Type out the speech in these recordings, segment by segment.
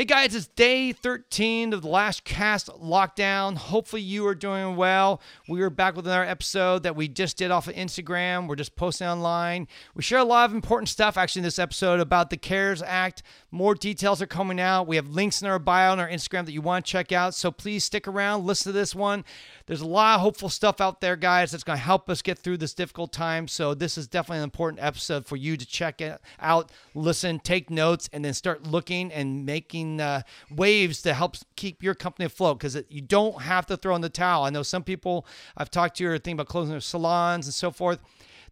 Hey guys, it's day 13 of the last cast lockdown. Hopefully, you are doing well. We are back with another episode that we just did off of Instagram. We're just posting online. We share a lot of important stuff actually in this episode about the CARES Act. More details are coming out. We have links in our bio on our Instagram that you want to check out. So please stick around, listen to this one. There's a lot of hopeful stuff out there, guys, that's going to help us get through this difficult time. So this is definitely an important episode for you to check it out, listen, take notes, and then start looking and making uh, waves to help keep your company afloat because you don't have to throw in the towel. I know some people I've talked to are thinking about closing their salons and so forth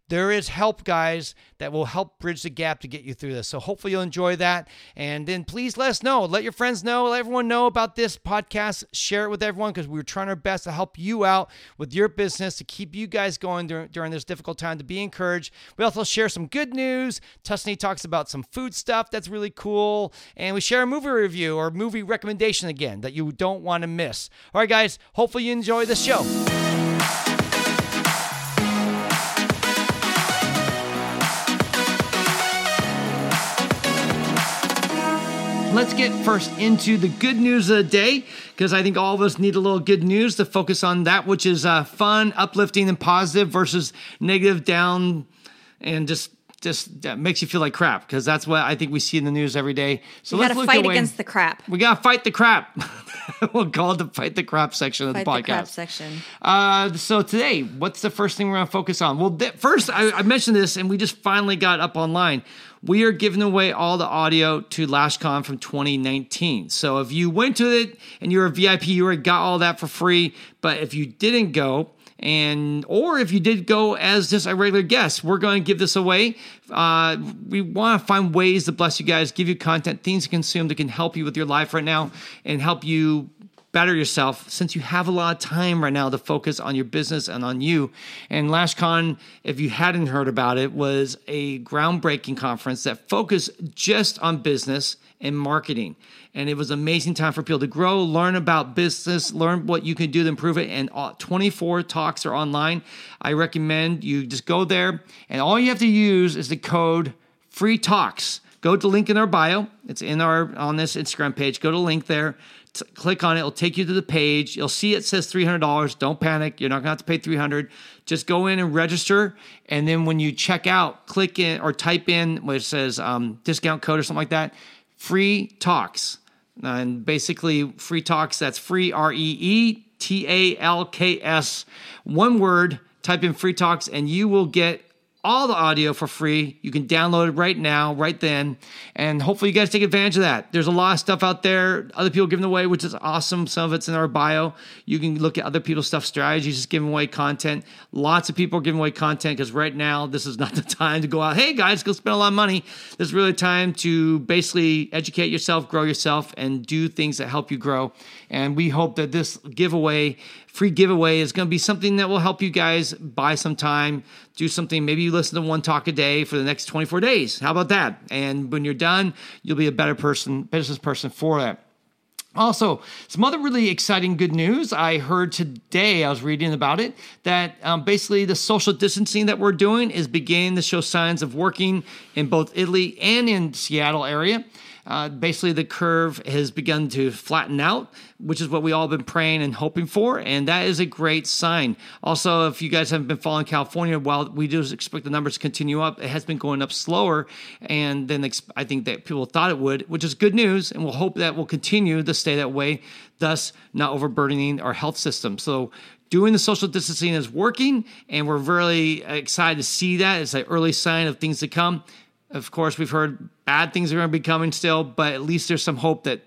there is help, guys, that will help bridge the gap to get you through this. So hopefully you'll enjoy that. And then please let us know. Let your friends know. Let everyone know about this podcast. Share it with everyone because we're trying our best to help you out with your business to keep you guys going during, during this difficult time to be encouraged. We also share some good news. Tusney talks about some food stuff that's really cool. And we share a movie review or movie recommendation again that you don't want to miss. All right, guys. Hopefully you enjoy the show. Let's get first into the good news of the day because I think all of us need a little good news to focus on that which is uh, fun, uplifting, and positive versus negative, down, and just just that makes you feel like crap because that's what I think we see in the news every day. So we let's look fight against the crap. We gotta fight the crap. we'll call it the fight the crap section of fight the podcast. The crap section. Uh, so today, what's the first thing we're gonna focus on? Well, th- first I, I mentioned this, and we just finally got up online we are giving away all the audio to LashCon from 2019. So if you went to it and you're a VIP, you already got all that for free. But if you didn't go, and or if you did go as just a regular guest, we're going to give this away. Uh, we want to find ways to bless you guys, give you content, things to consume that can help you with your life right now, and help you better yourself since you have a lot of time right now to focus on your business and on you. And LashCon, if you hadn't heard about it, was a groundbreaking conference that focused just on business and marketing. And it was an amazing time for people to grow, learn about business, learn what you can do to improve it. And 24 talks are online. I recommend you just go there, and all you have to use is the code free talks. Go to link in our bio. It's in our on this Instagram page. Go to link there click on it. It'll take you to the page. You'll see it says $300. Don't panic. You're not going to have to pay 300 Just go in and register. And then when you check out, click in or type in what it says um, discount code or something like that. Free talks. And basically, free talks, that's free, R E E T A L K S. One word, type in free talks, and you will get all the audio for free. You can download it right now, right then. And hopefully you guys take advantage of that. There's a lot of stuff out there, other people giving away, which is awesome. Some of it's in our bio. You can look at other people's stuff, strategies, just giving away content. Lots of people are giving away content because right now, this is not the time to go out, hey guys, go spend a lot of money. This is really time to basically educate yourself, grow yourself, and do things that help you grow. And we hope that this giveaway free giveaway is going to be something that will help you guys buy some time, do something. Maybe you listen to one talk a day for the next 24 days. How about that? And when you're done, you'll be a better person, business person for that. Also, some other really exciting good news. I heard today, I was reading about it, that um, basically the social distancing that we're doing is beginning to show signs of working in both Italy and in Seattle area. Uh, basically, the curve has begun to flatten out, which is what we all been praying and hoping for, and that is a great sign. Also, if you guys haven't been following California, while we do expect the numbers to continue up, it has been going up slower, and then I think that people thought it would, which is good news, and we'll hope that will continue to stay that way, thus not overburdening our health system. So doing the social distancing is working, and we're really excited to see that. It's an early sign of things to come. Of course, we've heard bad things are going to be coming still, but at least there's some hope that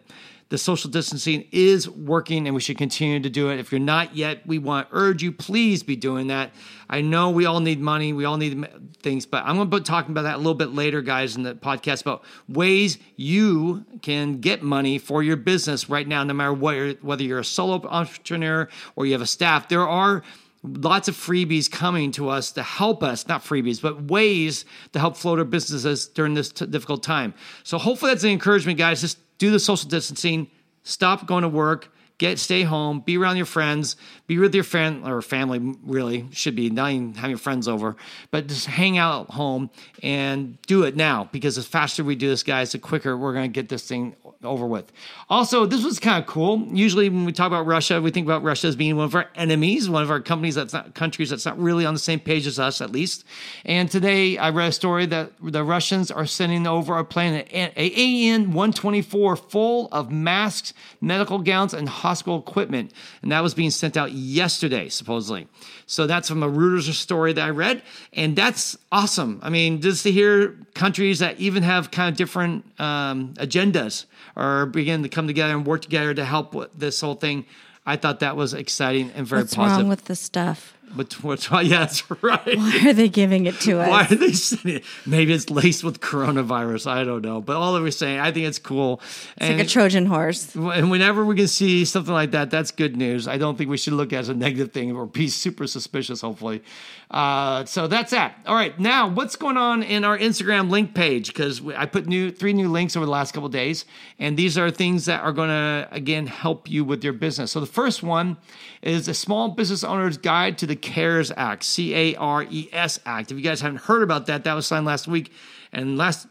the social distancing is working and we should continue to do it. If you're not yet, we want to urge you, please be doing that. I know we all need money, we all need things, but I'm going to be talking about that a little bit later, guys, in the podcast about ways you can get money for your business right now, no matter what, whether you're a solo entrepreneur or you have a staff. There are lots of freebies coming to us to help us, not freebies, but ways to help float our businesses during this t- difficult time. So hopefully that's an encouragement, guys. Just do the social distancing, stop going to work, Get stay home, be around your friends, be with your friend or family. Really should be not even having your friends over, but just hang out at home and do it now because the faster we do this, guys, the quicker we're going to get this thing over with. Also, this was kind of cool. Usually, when we talk about Russia, we think about Russia as being one of our enemies, one of our companies that's not countries that's not really on the same page as us, at least. And today, I read a story that the Russians are sending over a plane, an AN 124, full of masks, medical gowns, and hospital equipment, and that was being sent out yesterday, supposedly. So that's from a Reuters story that I read, and that's awesome. I mean, just to hear countries that even have kind of different um, agendas are beginning to come together and work together to help with this whole thing. I thought that was exciting and very What's positive. wrong with the stuff? But what's wrong? Yeah, that's right. Why are they giving it to us? Why are they sending it? Maybe it's laced with coronavirus. I don't know. But all that we're saying, I think it's cool. It's and, like a Trojan horse. And whenever we can see something like that, that's good news. I don't think we should look at it as a negative thing or be super suspicious, hopefully. Uh, so that's that. All right. Now, what's going on in our Instagram link page? Because I put new three new links over the last couple days, and these are things that are going to, again, help you with your business. So the first one is a Small Business Owner's Guide to the CARES Act, C A R E S Act. If you guys haven't heard about that, that was signed last week. And last,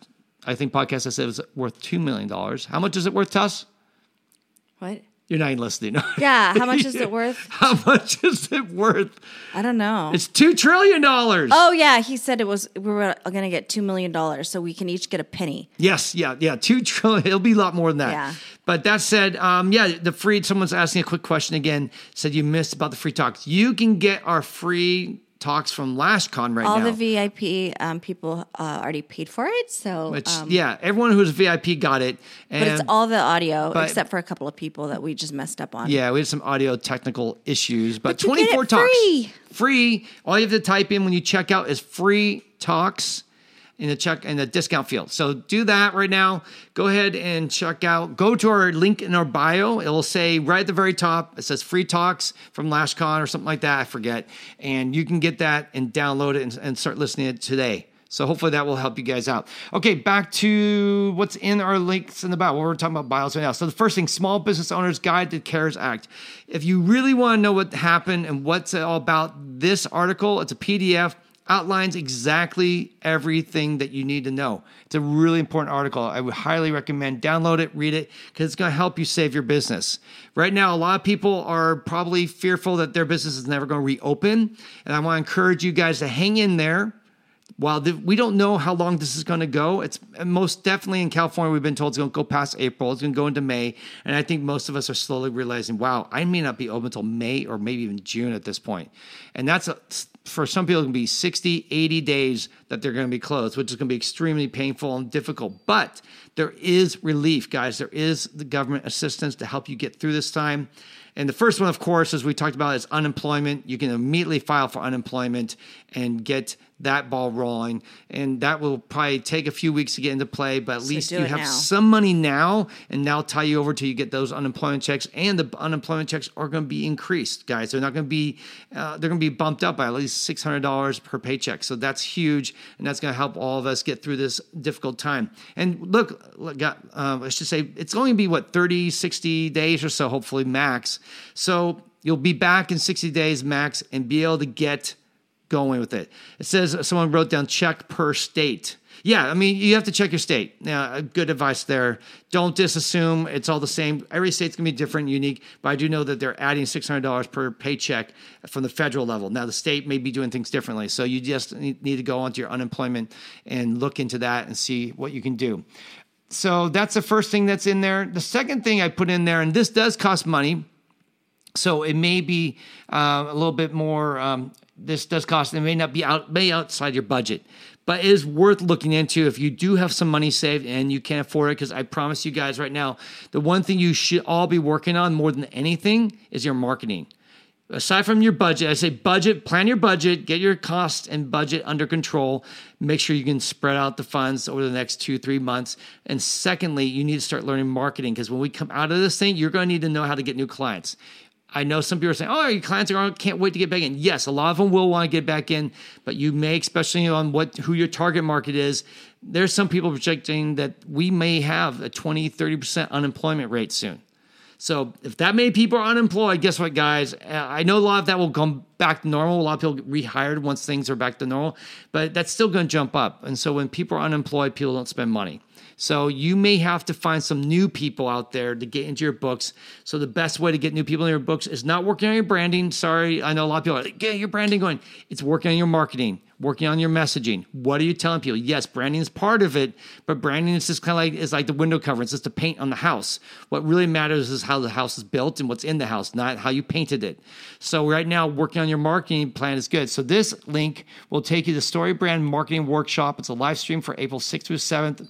I think, podcast I said it was worth $2 million. How much is it worth to us? What? You're not even listening. Yeah. How much is it worth? How much is it worth? I don't know. It's two trillion dollars. Oh yeah, he said it was. We were going to get two million dollars, so we can each get a penny. Yes. Yeah. Yeah. Two trillion. It'll be a lot more than that. Yeah. But that said, um, yeah, the free. Someone's asking a quick question again. Said you missed about the free talks. You can get our free talks from LashCon right all now. All the VIP um, people uh, already paid for it, so Which, um, yeah, everyone who's a VIP got it. but it's all the audio but, except for a couple of people that we just messed up on. Yeah, we had some audio technical issues, but, but 24 talks free. free. All you have to type in when you check out is free talks in the check in the discount field. So do that right now. Go ahead and check out. Go to our link in our bio. It will say right at the very top. It says free talks from LashCon or something like that. I forget. And you can get that and download it and, and start listening to it today. So hopefully that will help you guys out. Okay, back to what's in our links in the bio. We're talking about bios right now. So the first thing, Small Business Owners Guide to CARES Act. If you really want to know what happened and what's all about this article, it's a PDF outlines exactly everything that you need to know. It's a really important article. I would highly recommend download it, read it, because it's going to help you save your business. Right now, a lot of people are probably fearful that their business is never going to reopen. And I want to encourage you guys to hang in there. While the, we don't know how long this is going to go, it's most definitely in California. We've been told it's going to go past April. It's going to go into May, and I think most of us are slowly realizing, wow, I may not be open until May or maybe even June at this point. and that's a, for some people, it can be 60, 80 days that they're going to be closed, which is going to be extremely painful and difficult. But there is relief, guys. There is the government assistance to help you get through this time. And the first one, of course, as we talked about, is unemployment. You can immediately file for unemployment and get that ball rolling. And that will probably take a few weeks to get into play, but at so least you have now. some money now, and now tie you over till you get those unemployment checks. And the unemployment checks are going to be increased, guys. They're not going to be uh, they're going to be bumped up by at least six hundred dollars per paycheck. So that's huge, and that's going to help all of us get through this difficult time. And look, look uh, I should say it's going to be what 30, 60 days or so, hopefully max. So you'll be back in 60 days max and be able to get going with it. It says someone wrote down check per state. Yeah, I mean, you have to check your state. Yeah, uh, good advice there. Don't just assume it's all the same. Every state's gonna be different, unique, but I do know that they're adding $600 per paycheck from the federal level. Now, the state may be doing things differently. So you just need to go onto your unemployment and look into that and see what you can do. So that's the first thing that's in there. The second thing I put in there, and this does cost money. So it may be uh, a little bit more um, this does cost. It may not be out, may outside your budget, but it is worth looking into if you do have some money saved and you can't afford it. Because I promise you guys right now, the one thing you should all be working on more than anything is your marketing. Aside from your budget, I say budget, plan your budget, get your cost and budget under control. Make sure you can spread out the funds over the next two, three months. And secondly, you need to start learning marketing because when we come out of this thing, you're going to need to know how to get new clients. I know some people are saying, "Oh, your clients are can't wait to get back in." Yes, a lot of them will want to get back in, but you may, especially on what who your target market is. There's some people projecting that we may have a 20, 30% unemployment rate soon. So if that many people are unemployed, guess what, guys? Uh, I know a lot of that will come back to normal. A lot of people get rehired once things are back to normal, but that's still going to jump up. And so when people are unemployed, people don't spend money. So you may have to find some new people out there to get into your books. So the best way to get new people in your books is not working on your branding. Sorry, I know a lot of people are like, get your branding going. It's working on your marketing, working on your messaging. What are you telling people? Yes, branding is part of it, but branding is just kind of like is like the window cover. It's just the paint on the house. What really matters is how the house is built and what's in the house, not how you painted it. So right now, working on your marketing plan is good. So this link will take you to Story Brand Marketing Workshop. It's a live stream for April 6th through 7th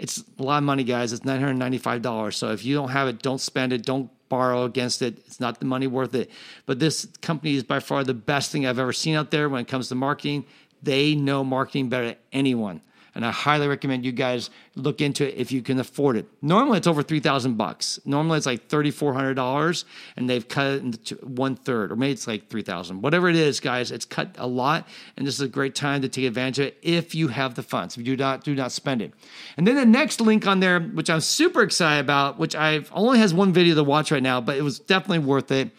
it's a lot of money, guys. It's $995. So if you don't have it, don't spend it. Don't borrow against it. It's not the money worth it. But this company is by far the best thing I've ever seen out there when it comes to marketing. They know marketing better than anyone and I highly recommend you guys look into it if you can afford it. Normally, it's over three thousand bucks. Normally, it's like thirty four hundred dollars, and they've cut it into one third, or maybe it's like three thousand. Whatever it is, guys, it's cut a lot, and this is a great time to take advantage of it if you have the funds. If you do not, do not spend it. And then the next link on there, which I'm super excited about, which I've only has one video to watch right now, but it was definitely worth it.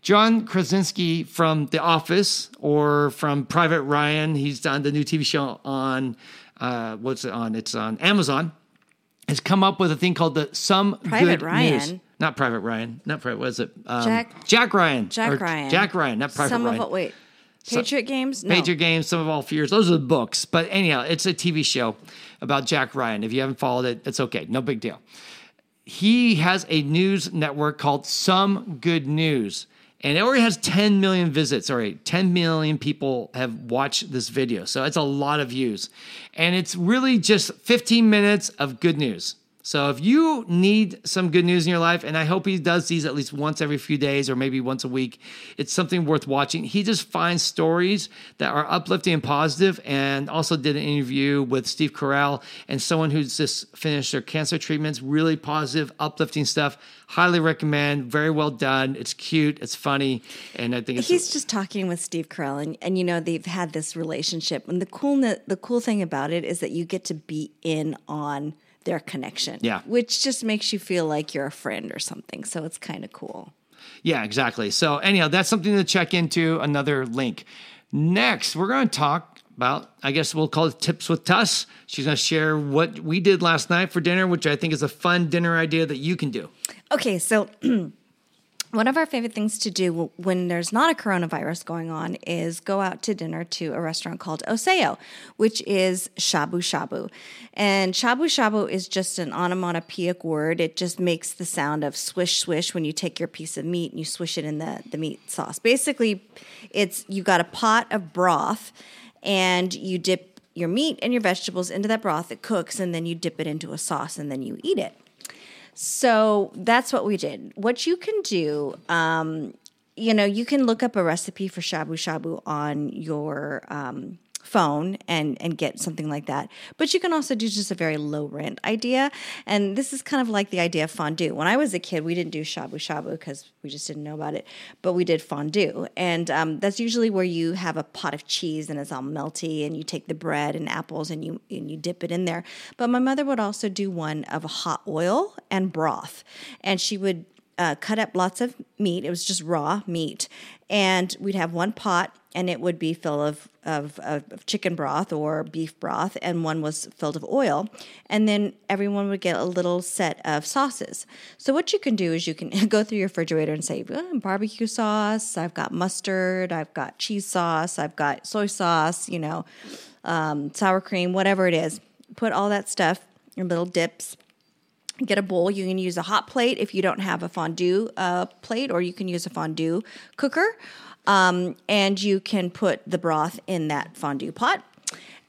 John Krasinski from The Office or from Private Ryan. He's done the new TV show on uh, what's it on? It's on Amazon. Has come up with a thing called the Some Private Good Ryan. News. Not Private Ryan. Not Private. What is it? Um, Jack- Jack Ryan. Jack Ryan. Jack Ryan. Not Private Some Ryan. of it, wait, Patriot Games? No. Patriot Games, Sum of All Fears. Those are the books. But anyhow, it's a TV show about Jack Ryan. If you haven't followed it, it's okay. No big deal. He has a news network called Some Good News. And it already has 10 million visits. All right, 10 million people have watched this video. So it's a lot of views. And it's really just 15 minutes of good news. So if you need some good news in your life, and I hope he does these at least once every few days or maybe once a week, it's something worth watching. He just finds stories that are uplifting and positive, and also did an interview with Steve Carell and someone who's just finished their cancer treatments. Really positive, uplifting stuff. Highly recommend. Very well done. It's cute. It's funny, and I think it's He's just talking with Steve Carell, and, and you know they've had this relationship. And the cool the cool thing about it is that you get to be in on their connection, Yeah. which just makes you feel like you're a friend or something. So it's kind of cool. Yeah, exactly. So, anyhow, that's something to check into. Another link. Next, we're going to talk about, I guess we'll call it tips with Tuss. She's going to share what we did last night for dinner, which I think is a fun dinner idea that you can do. Okay, so one of our favorite things to do when there's not a coronavirus going on is go out to dinner to a restaurant called Oseo, which is shabu shabu. And shabu shabu is just an onomatopoeic word. It just makes the sound of swish swish when you take your piece of meat and you swish it in the, the meat sauce. Basically, it's you got a pot of broth and you dip your meat and your vegetables into that broth. It cooks and then you dip it into a sauce and then you eat it. So that's what we did. What you can do, um, you know, you can look up a recipe for shabu shabu on your um, phone and and get something like that. But you can also do just a very low rent idea. And this is kind of like the idea of fondue. When I was a kid, we didn't do shabu shabu because we just didn't know about it. But we did fondue, and um, that's usually where you have a pot of cheese and it's all melty, and you take the bread and apples and you and you dip it in there. But my mother would also do one of hot oil and broth, and she would uh, cut up lots of meat. It was just raw meat, and we'd have one pot, and it would be filled of, of of chicken broth or beef broth, and one was filled of oil, and then everyone would get a little set of sauces. So what you can do is you can go through your refrigerator and say "Oh, barbecue sauce. I've got mustard. I've got cheese sauce. I've got soy sauce. You know, um, sour cream, whatever it is. Put all that stuff in little dips get a bowl. You can use a hot plate if you don't have a fondue uh, plate, or you can use a fondue cooker. Um, and you can put the broth in that fondue pot.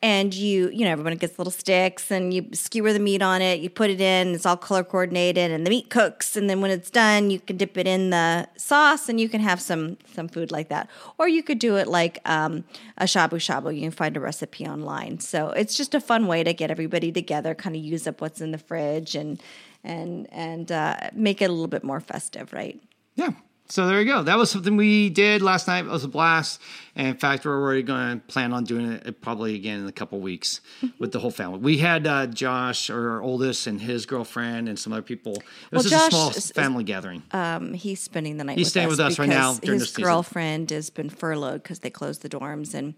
And you, you know, everyone gets little sticks and you skewer the meat on it. You put it in, it's all color coordinated, and the meat cooks. And then when it's done, you can dip it in the sauce, and you can have some some food like that. Or you could do it like um, a shabu shabu. You can find a recipe online. So it's just a fun way to get everybody together, kind of use up what's in the fridge, and and and uh, make it a little bit more festive, right? Yeah. So there you go. That was something we did last night. It was a blast. And in fact, we're already going to plan on doing it probably again in a couple weeks with the whole family. We had uh, Josh, our oldest, and his girlfriend, and some other people. It was Well, just a small is- family gathering. Um, he's spending the night. He's with staying us with us right now during his girlfriend has been furloughed because they closed the dorms, and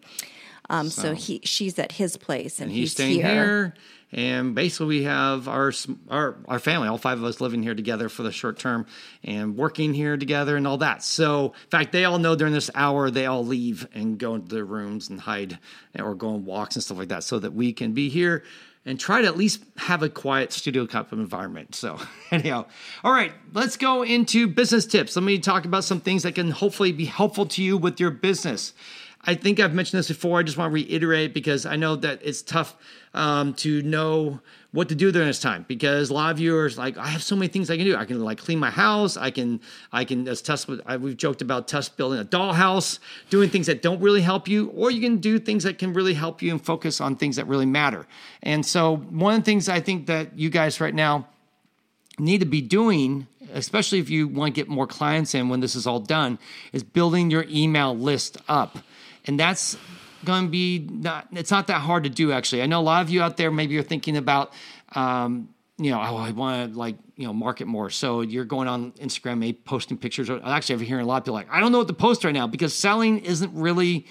um, so, he she's at his place, and, he's, staying here. And basically, we have our our our family, all five of us, living here together for the short term and working here together and all that. So, in fact, they all know during this hour they all leave and go into their rooms and hide or go on walks and stuff like that, so that we can be here and try to at least have a quiet studio type of environment. So, anyhow, all right, let's go into business tips. Let me talk about some things that can hopefully be helpful to you with your business. I think I've mentioned this before. I just want to reiterate because I know that it's tough um, to know what to do during this time because a lot of you are like, I have so many things I can do. I can like clean my house. I can, I can as test. I, we've joked about test building a dollhouse, doing things that don't really help you, or you can do things that can really help you and focus on things that really matter. And so, one of the things I think that you guys right now need to be doing, especially if you want to get more clients in when this is all done, is building your email list up. And that's going to be not, it's not that hard to do actually. I know a lot of you out there, maybe you're thinking about, um, you know, oh, I want to like, you know, market more. So you're going on Instagram, maybe posting pictures. or Actually, I've been hearing a lot of people like, I don't know what to post right now because selling isn't really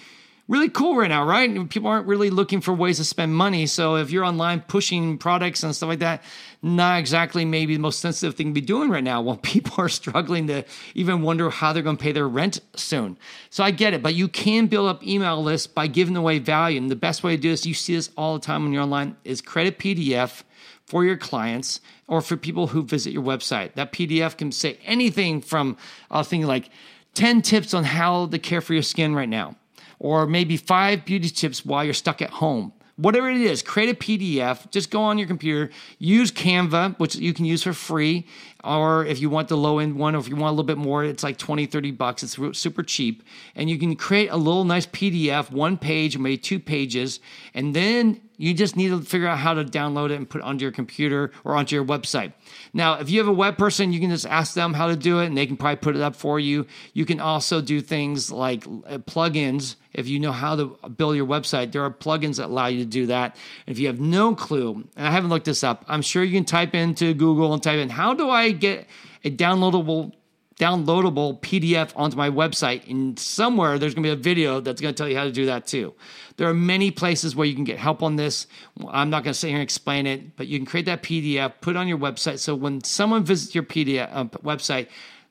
really cool right now, right? People aren't really looking for ways to spend money. So if you're online pushing products and stuff like that, not exactly maybe the most sensitive thing to be doing right now when people are struggling to even wonder how they're going to pay their rent soon. So I get it, but you can build up email lists by giving away value. And the best way to do this, you see this all the time when you're online, is credit PDF for your clients or for people who visit your website. That PDF can say anything from a thing like 10 tips on how to care for your skin right now or maybe five beauty tips while you're stuck at home. Whatever it is, create a PDF. Just go on your computer, use Canva, which you can use for free. Or if you want the low end one, or if you want a little bit more, it's like 20, 30 bucks. It's super cheap. And you can create a little nice PDF, one page, maybe two pages. And then you just need to figure out how to download it and put it onto your computer or onto your website. Now, if you have a web person, you can just ask them how to do it and they can probably put it up for you. You can also do things like uh, plugins. If you know how to build your website, there are plugins that allow you to do that. If you have no clue, and I haven't looked this up, I'm sure you can type into Google and type in, how do I get a downloadable downloadable PDF onto my website. And somewhere there's going to be a video that's going to tell you how to do that too. There are many places where you can get help on this. I'm not going to sit here and explain it, but you can create that PDF, put it on your website. So when someone visits your PDF uh, website,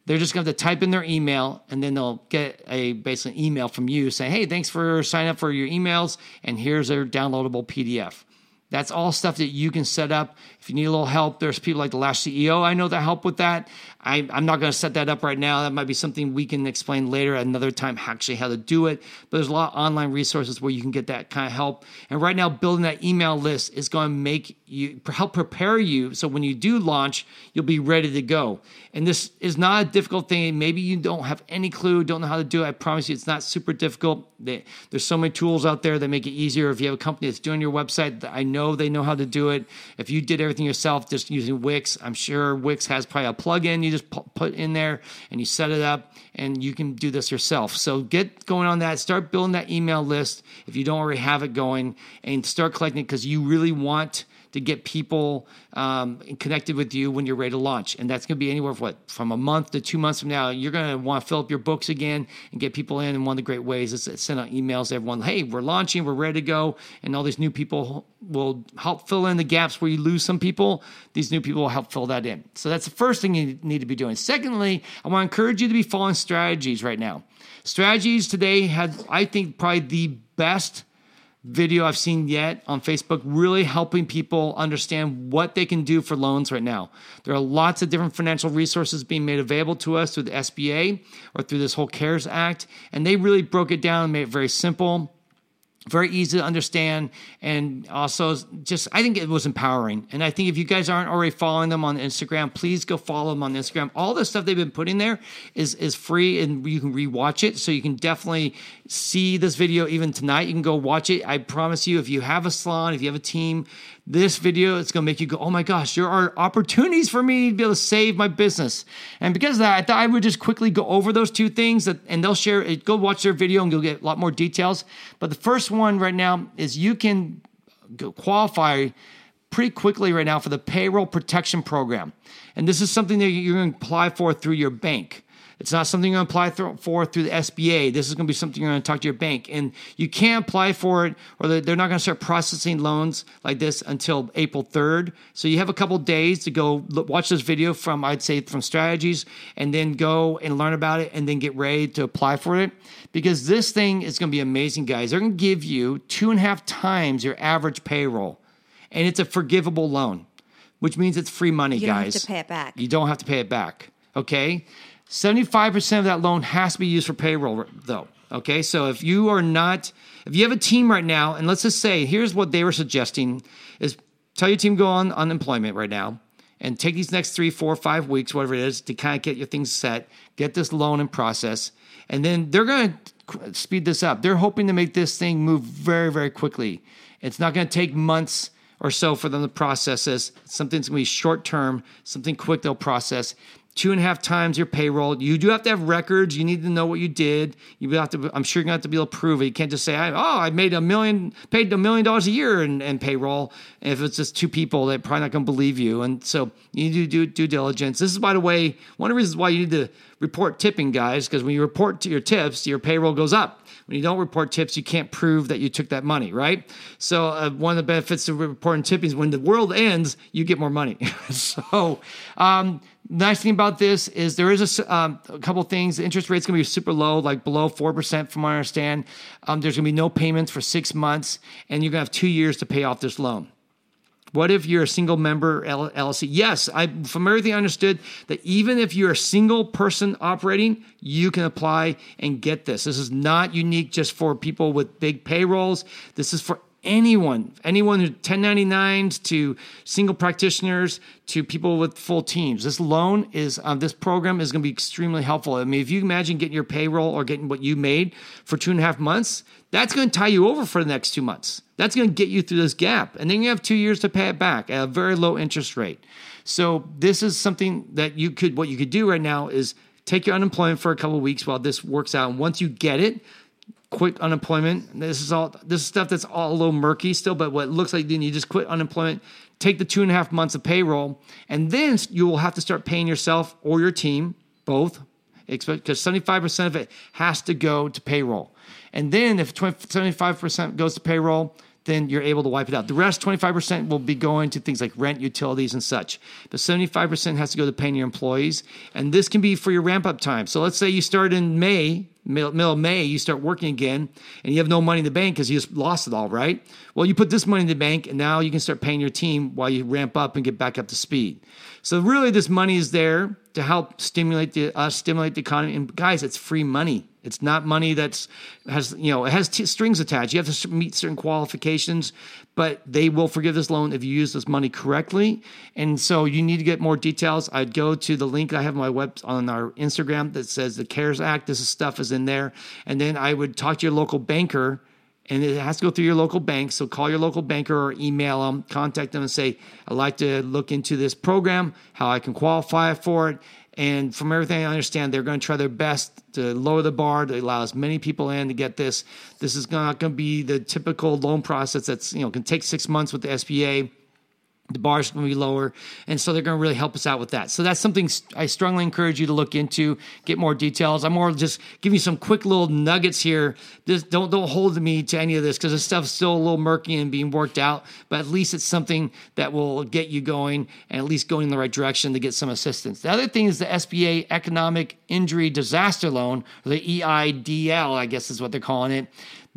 they're just going to type in their email and then they'll get a basically email from you saying, "Hey, thanks for signing up for your emails, and here's their downloadable PDF." That's all stuff that you can set up. If you need a little help, there's people like the Last CEO I know that help with that. I, am not going to set that up right now. That might be something we can explain later at another time, actually, how to do it. But there's a lot of online resources where you can get that kind of help. And right now, building that email list is going to make you help prepare you so when you do launch, you'll be ready to go. And this is not a difficult thing. Maybe you don't have any clue, don't know how to do it. I promise you, it's not super difficult. there's so many tools out there that make it easier. If you have a company that's doing your website, I know they know how to do it. If you did everything yourself, just using Wix, I'm sure Wix has probably a plugin you just put in there and you set it up and you can do this yourself. So get going on that. Start building that email list if you don't already have it going and start collecting it because you really want to get people um, connected with you when you're ready to launch. And that's going to be anywhere from what from a month to two months from now. You're going to want to fill up your books again and get people in. And one of the great ways is to send out emails to everyone. Hey, we're launching. We're ready to go. And all these new people will help fill in the gaps where you lose some people. These new people will help fill that in. So that's the first thing you need to be doing. Secondly, I want to encourage you to be following strategies right now. Strategies today had, I think, probably the best video I've seen yet on Facebook, really helping people understand what they can do for loans right now. There are lots of different financial resources being made available to us through the SBA or through this whole CARES Act, and they really broke it down and made it very simple very easy to understand and also just i think it was empowering. And i think if you guys aren't already following them on instagram please go follow them on instagram. All the stuff they've been putting there is is free and you can rewatch it. So you can definitely see this video even tonight. You can go watch it. I promise you if you have a salon if you have a team this video it's going to make you go, oh my gosh, there are opportunities for me to be able to save my business. And because of that, I thought I would just quickly go over those two things that, and they'll share, it. go watch their video and you'll get a lot more details. But the first one right now is you can qualify pretty quickly right now for the payroll protection program. And this is something that you're going to apply for through your bank. It's not something you're going to apply for through the SBA. This is going to be something you're going to talk to your bank. And you can't apply for it, or they're not going to start processing loans like this until April 3rd. So you have a couple days to go look, watch this video from, I'd say, from strategies, and then go and learn about it, and then get ready to apply for it. Because this thing is going to be amazing, guys. They're going to give you two and a half times your average payroll, and it's a forgivable loan, which means it's free money, You guys. don't have to pay it back. You don't have to pay it back. Okay. 75% of that loan has to be used for payroll, though. Okay. So if you are not, if you have a team right now, and let's just say, here's what they were suggesting is tell your team go on unemployment right now and take these next three, four, five weeks, whatever it is, to kind of get your things set, get this loan in process. And then they're going to speed this up. They're hoping to make this thing move very, very quickly. It's not going to take months or so for them to process this. Something's going to be short term, something quick they'll process two and a half times your payroll. You do have to have records. You need to know what you did. You have to. I'm sure you're gonna have to be able to prove it. You can't just say, "Oh, I made a million, paid a million dollars a year in, in payroll." And if it's just two people, they're probably not gonna believe you. And so you need to do due diligence. This is, by the way, one of the reasons why you need to report tipping, guys, because when you report to your tips, your payroll goes up. When you don't report tips, you can't prove that you took that money, right? So uh, one of the benefits of reporting tipping is when the world ends, you get more money. so um, nice thing about this is there is a, um, a couple things. The interest rate's going to be super low, like below four percent, from what I understand. Um, there's going to be no payments for six months, and you're going to have two years to pay off this loan. What if you're a single member LLC? Yes, I from everything I understood that even if you're a single person operating, you can apply and get this. This is not unique just for people with big payrolls. This is for anyone, anyone who 1099s to single practitioners to people with full teams. This loan is, um, this program is going to be extremely helpful. I mean, if you imagine getting your payroll or getting what you made for two and a half months, that's going to tie you over for the next two months. That's going to get you through this gap. And then you have two years to pay it back at a very low interest rate. So this is something that you could, what you could do right now is take your unemployment for a couple of weeks while this works out. And once you get it, quit unemployment. This is all this is stuff that's all a little murky still, but what looks like then you just quit unemployment, take the two and a half months of payroll, and then you will have to start paying yourself or your team both, because 75% of it has to go to payroll. And then if 20, 75% goes to payroll, then you're able to wipe it out. The rest, 25%, will be going to things like rent, utilities, and such. But 75% has to go to paying your employees. And this can be for your ramp up time. So let's say you start in May, middle, of May, you start working again, and you have no money in the bank because you just lost it all, right? Well, you put this money in the bank, and now you can start paying your team while you ramp up and get back up to speed. So really, this money is there to help stimulate the uh, stimulate the economy. And guys, it's free money. It's not money that's has you know it has t- strings attached. You have to meet certain qualifications, but they will forgive this loan if you use this money correctly. And so you need to get more details. I'd go to the link I have on my web on our Instagram that says the CARES Act. This stuff is in there, and then I would talk to your local banker and it has to go through your local bank. So call your local banker or email them, contact them and say, I'd like to look into this program, how I can qualify for it. And from everything I understand, they're going to try their best to lower the bar to allow as many people in to get this. This is not going to be the typical loan process that's, you know, can take six months with the SBA the bar's going to be lower and so they're going to really help us out with that. So that's something i strongly encourage you to look into get more details. I'm more just giving you some quick little nuggets here. Just don't don't hold me to any of this because this stuff's still a little murky and being worked out but at least it's something that will get you going and at least going in the right direction to get some assistance. The other thing is the sba economic injury disaster loan or the eidl i guess is what they're calling it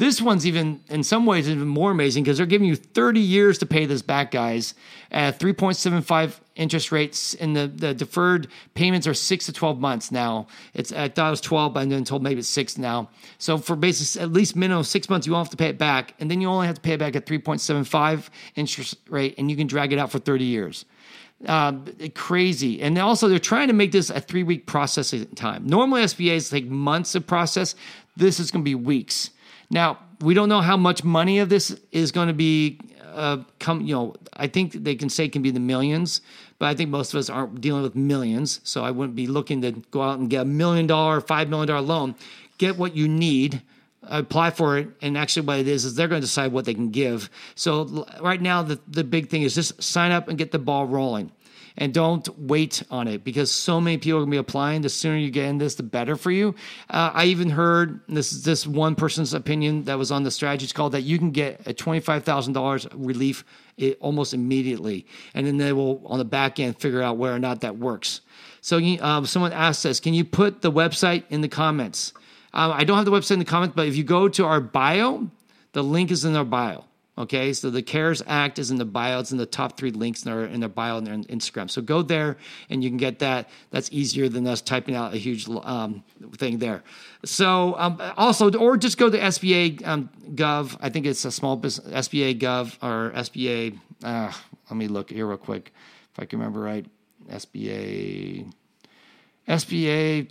this one's even, in some ways, even more amazing because they're giving you 30 years to pay this back, guys, at 3.75 interest rates, and the, the deferred payments are six to 12 months now. It's I thought it was 12, but I'm been told maybe it's six now. So for basis, at least minimum six months, you won't have to pay it back, and then you only have to pay it back at 3.75 interest rate, and you can drag it out for 30 years. Uh, crazy. And also, they're trying to make this a three week processing time. Normally, SBAs take months of process. This is going to be weeks. Now, we don't know how much money of this is going to be uh, come, you know, I think they can say can be the millions, but I think most of us aren't dealing with millions. So I wouldn't be looking to go out and get a million dollar, five million dollar loan. Get what you need apply for it and actually what it is is they're going to decide what they can give so right now the, the big thing is just sign up and get the ball rolling and don't wait on it because so many people are going to be applying. The sooner you get in this, the better for you. Uh, I even heard this is this one person's opinion that was on the strategies call that you can get a twenty five thousand dollars relief it, almost immediately, and then they will on the back end figure out whether or not that works. So um, someone asked us, can you put the website in the comments? Um, I don't have the website in the comments, but if you go to our bio, the link is in our bio. Okay, so the CARES Act is in the bio. It's in the top three links in their in their bio and their Instagram. So go there and you can get that. That's easier than us typing out a huge um, thing there. So um, also, or just go to SBA um, Gov. I think it's a small business SBA Gov or SBA. Uh, let me look here real quick if I can remember right. SBA SBA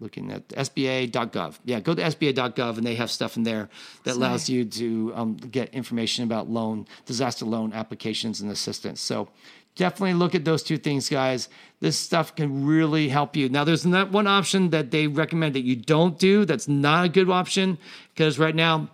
looking at SBA.gov. Yeah, go to SBA.gov and they have stuff in there that Sorry. allows you to um, get information about loan, disaster loan applications and assistance. So definitely look at those two things, guys. This stuff can really help you. Now, there's not one option that they recommend that you don't do. That's not a good option because right now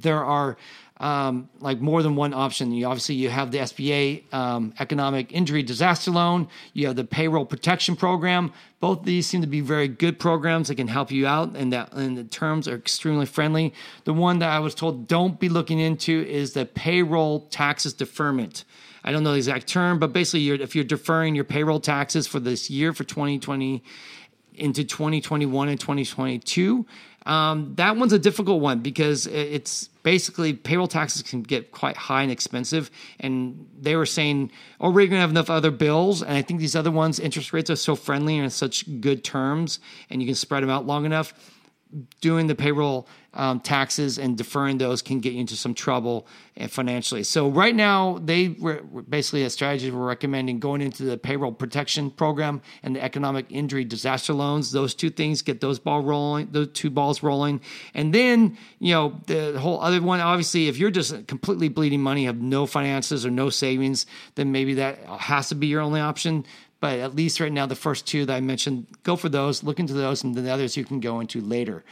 there are um, like more than one option. You obviously you have the SBA um, economic injury disaster loan. You have the payroll protection program. Both these seem to be very good programs that can help you out, and that and the terms are extremely friendly. The one that I was told don't be looking into is the payroll taxes deferment. I don't know the exact term, but basically, you're, if you're deferring your payroll taxes for this year for 2020 into 2021 and 2022 um, that one's a difficult one because it's basically payroll taxes can get quite high and expensive. And they were saying, oh, we're going to have enough other bills. And I think these other ones, interest rates are so friendly and such good terms, and you can spread them out long enough doing the payroll um, taxes and deferring those can get you into some trouble eh, financially. So right now, they were basically a strategy we're recommending going into the payroll protection program and the economic injury disaster loans. Those two things get those ball rolling, those two balls rolling, and then you know the whole other one. Obviously, if you're just completely bleeding money, have no finances or no savings, then maybe that has to be your only option. But at least right now, the first two that I mentioned, go for those, look into those, and then the others you can go into later.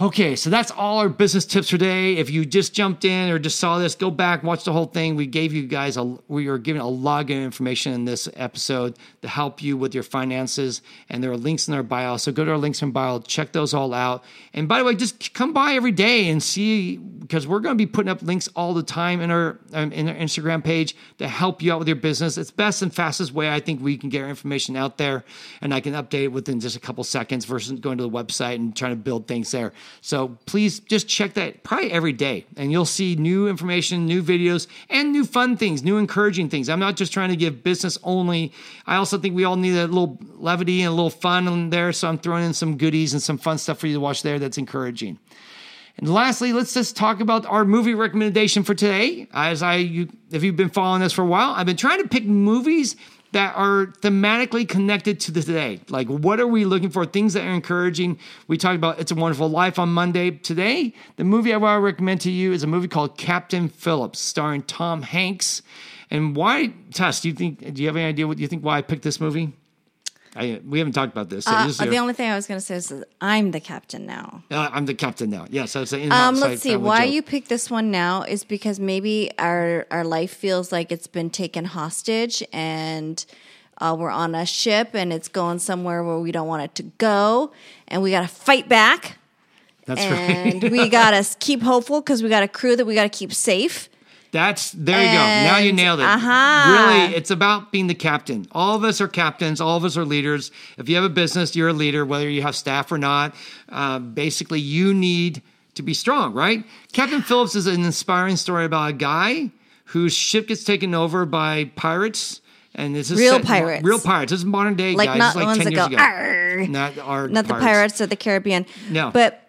Okay, so that's all our business tips for today. If you just jumped in or just saw this, go back, watch the whole thing. We gave you guys a we are giving a lot of information in this episode to help you with your finances, and there are links in our bio. So go to our links in bio, check those all out. And by the way, just come by every day and see because we're going to be putting up links all the time in our um, in our Instagram page to help you out with your business. It's best and fastest way I think we can get our information out there, and I can update it within just a couple seconds versus going to the website and trying to build things there. So please just check that probably every day, and you'll see new information, new videos, and new fun things, new encouraging things. I'm not just trying to give business only. I also think we all need a little levity and a little fun in there. So I'm throwing in some goodies and some fun stuff for you to watch there that's encouraging. And lastly, let's just talk about our movie recommendation for today. As I, you, if you've been following this for a while, I've been trying to pick movies that are thematically connected to the today. Like, what are we looking for? Things that are encouraging. We talked about It's a Wonderful Life on Monday. Today, the movie I want to recommend to you is a movie called Captain Phillips, starring Tom Hanks. And why, Tess, do you think, do you have any idea what you think why I picked this movie? I, we haven't talked about this. So uh, the only thing I was going to say is I'm the captain now. Uh, I'm the captain now. Yeah. So it's um, let's see. Why joke. you picked this one now is because maybe our our life feels like it's been taken hostage and. Uh, we're on a ship and it's going somewhere where we don't want it to go, and we got to fight back. That's and right. we got to keep hopeful because we got a crew that we got to keep safe. That's there you go. Now you nailed it. Uh-huh. Really, it's about being the captain. All of us are captains. All of us are leaders. If you have a business, you're a leader, whether you have staff or not. Uh, basically, you need to be strong, right? Captain Phillips is an inspiring story about a guy whose ship gets taken over by pirates. And this is real set, pirates. Real pirates. This is modern day like guys. Not like ones 10 that years go, ago. Not our Not pirates. the pirates of the Caribbean. No. But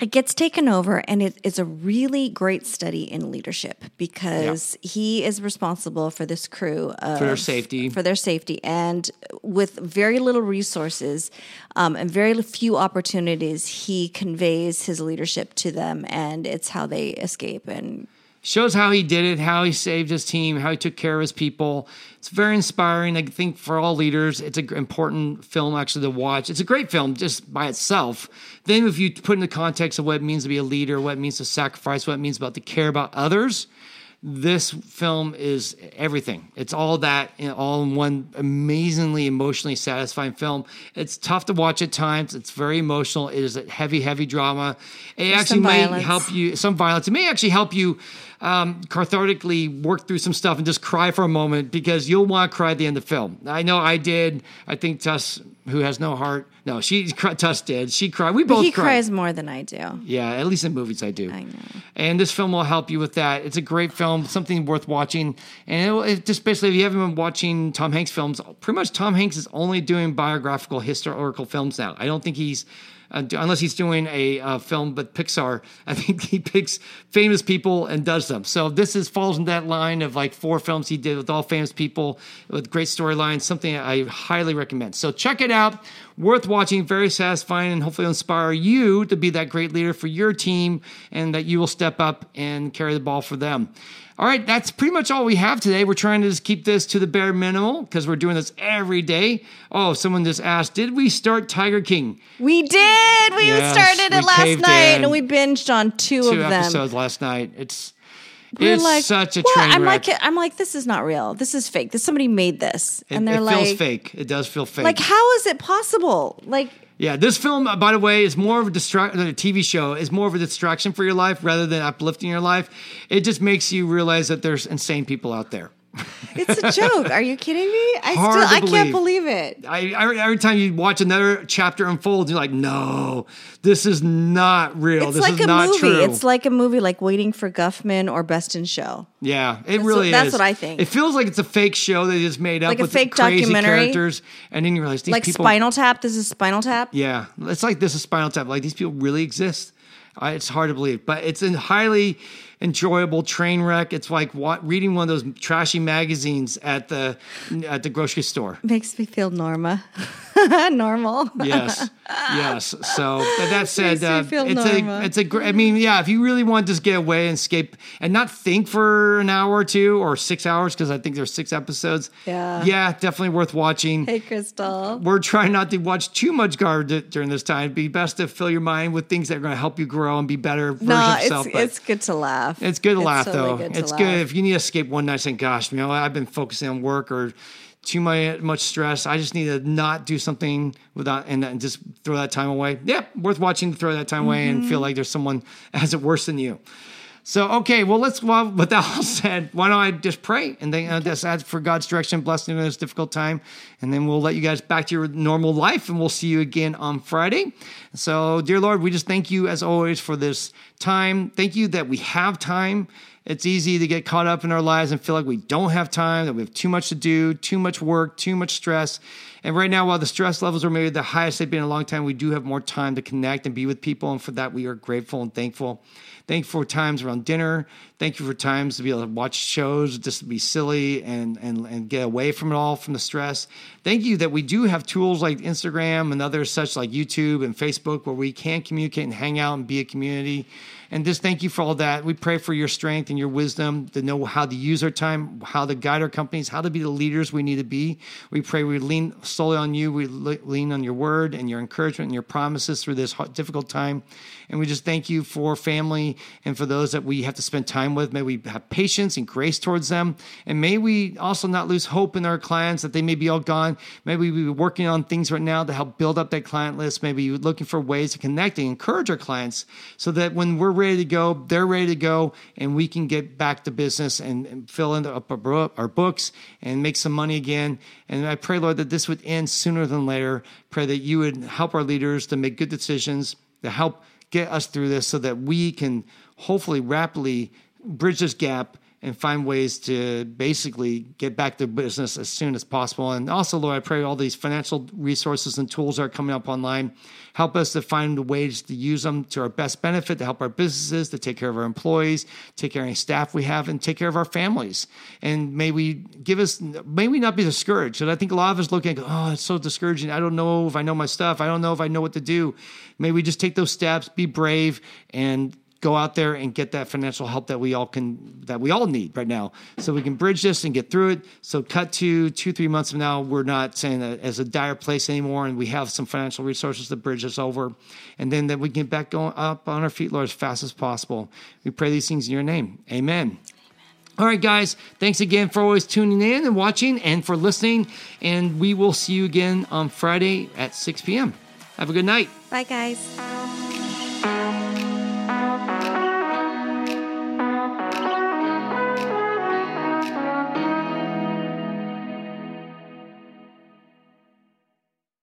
it gets taken over and it's a really great study in leadership because he is responsible for this crew of, For their safety. for their safety and with very little resources um, and very few opportunities he conveys his leadership to them and it's how they escape and shows how he did it, how he saved his team, how he took care of his people. It's very inspiring. I think for all leaders, it's an important film actually to watch. It's a great film just by itself. Then, if you put in the context of what it means to be a leader, what it means to sacrifice, what it means about to care about others, this film is everything. It's all that in all in one amazingly emotionally satisfying film. It's tough to watch at times. It's very emotional. It is a heavy, heavy drama. It actually may violence. help you some violence. It may actually help you um, cathartically work through some stuff and just cry for a moment because you'll want to cry at the end of the film. I know I did. I think Tuss, who has no heart, no, she Tuss did. She cried. We both he cried. cries more than I do. Yeah, at least in movies I do. I know. And this film will help you with that. It's a great film, something worth watching. And it, will- it just basically, if you haven't been watching Tom Hanks films, pretty much Tom Hanks is only doing biographical, historical films now. I don't think he's, unless he's doing a uh, film with Pixar, I think he picks famous people and does them. So this is falls in that line of like four films he did with all famous people with great storylines. Something I highly recommend. So check it out. Worth watching, very satisfying, and hopefully inspire you to be that great leader for your team, and that you will step up and carry the ball for them. All right, that's pretty much all we have today. We're trying to just keep this to the bare minimum because we're doing this every day. Oh, someone just asked, did we start Tiger King? We did. We Yes, started it last night in. and we binged on two, Two of them. episodes last night. It's We're it's like, such a "What?" train I'm wreck. like, I'm like, this is not real. This is fake. This somebody made this, it, and they're it like, feels fake. It does feel fake. like, how is it possible? Like, Yeah, this film, uh, by the way, is more of a distraction. A TV show is more of a distraction for your life rather than uplifting your life. It just makes you realize that there's insane people out there. It's a joke. Are you kidding me? I Hard still, I can't believe. believe it. I, I every time you watch another chapter unfold, you're like, no, this is not real. It's this like is a not movie. true. It's like a movie, like Waiting for Guffman or Best in Show. yeah, it really is. that's what I think. It feels like it's a fake show they just made up Like a with fake crazy documentary. characters, and then you realize these Like people. Spinal Tap. This is Spinal Tap. Yeah, it's like this is Spinal Tap. Like these people really exist. Uh, it's hard to believe, but it's a highly enjoyable train wreck. It's like what, reading one of those trashy magazines at the at the grocery store. Makes me feel Norma. Normal. Yes, yes. So but that said, uh, it's Norma. a it's a great. I mean, yeah. If you really want to just get away and escape and not think for an hour or two or six hours, because I think there's six episodes. Yeah. yeah, definitely worth watching. Hey, Crystal. we're trying not to watch too much garbage during this time. It'd be best to fill your mind with things that are going to help you grow and be better version No, of it's yourself. but it's good to laugh. It's good to laugh totally though. good to it's laugh. good if you need to escape one night saying, "Gosh, you know, I've been focusing on work or too much much stress. I just need to not do something without and, and just throw that time away." Yeah, worth watching to throw that time away and Mm-hmm. feel like there's someone has it worse than you. So okay, well let's. Well, with that all said, why don't I just pray and then uh, just ask for God's direction, blessing in this difficult time, and then we'll let you guys back to your normal life, and we'll see you again on Friday. So, dear Lord, we just thank you as always for this time. Thank you that we have time. It's easy to get caught up in our lives and feel like we don't have time, that we have too much to do, too much work, too much stress. And right now, while the stress levels are maybe the highest they've been in a long time, we do have more time to connect and be with people. And for that, we are grateful and thankful. Thank you for times around dinner. Thank you for times to be able to watch shows, just to be silly and, and, and get away from it all, from the stress. Thank you that we do have tools like Instagram and others such like YouTube and Facebook where we can communicate and hang out and be a community. And just thank you for all that. We pray for your strength and your wisdom to know how to use our time, how to guide our companies, how to be the leaders we need to be. We pray we lean solely on you. We lean on your word and your encouragement and your promises through this difficult time. And we just thank you for family and for those that we have to spend time with. May we have patience and grace towards them. And may we also not lose hope in our clients that they may be all gone. May we be working on things right now to help build up that client list. Maybe you're looking for ways to connect and encourage our clients so that when we're ready to go, they're ready to go, and we can get back to business and, and fill in up our, our books and make some money again. And I pray, Lord, that this would end sooner than later. Pray that you would help our leaders to make good decisions, to help get us through this so that we can hopefully rapidly bridge this gap and find ways to basically get back to business as soon as possible. And also, Lord, I pray all these financial resources and tools are coming up online. Help us to find ways to use them to our best benefit, to help our businesses, to take care of our employees, take care of any staff we have, and take care of our families. And may we give us, may we not be discouraged. And I think a lot of us look at, oh, it's so discouraging. I don't know if I know my stuff. I don't know if I know what to do. May we just take those steps, be brave, and go out there and get that financial help that we all can that we all need right now so we can bridge this and get through it so cut to two three months from now we're not saying that as a dire place anymore and we have some financial resources to bridge us over and then that we can get back going up on our feet lord as fast as possible we pray these things in your name amen all right, guys, thanks again for always tuning in and watching and for listening. And we will see you again on Friday at 6 p.m. Have a good night. Bye, guys.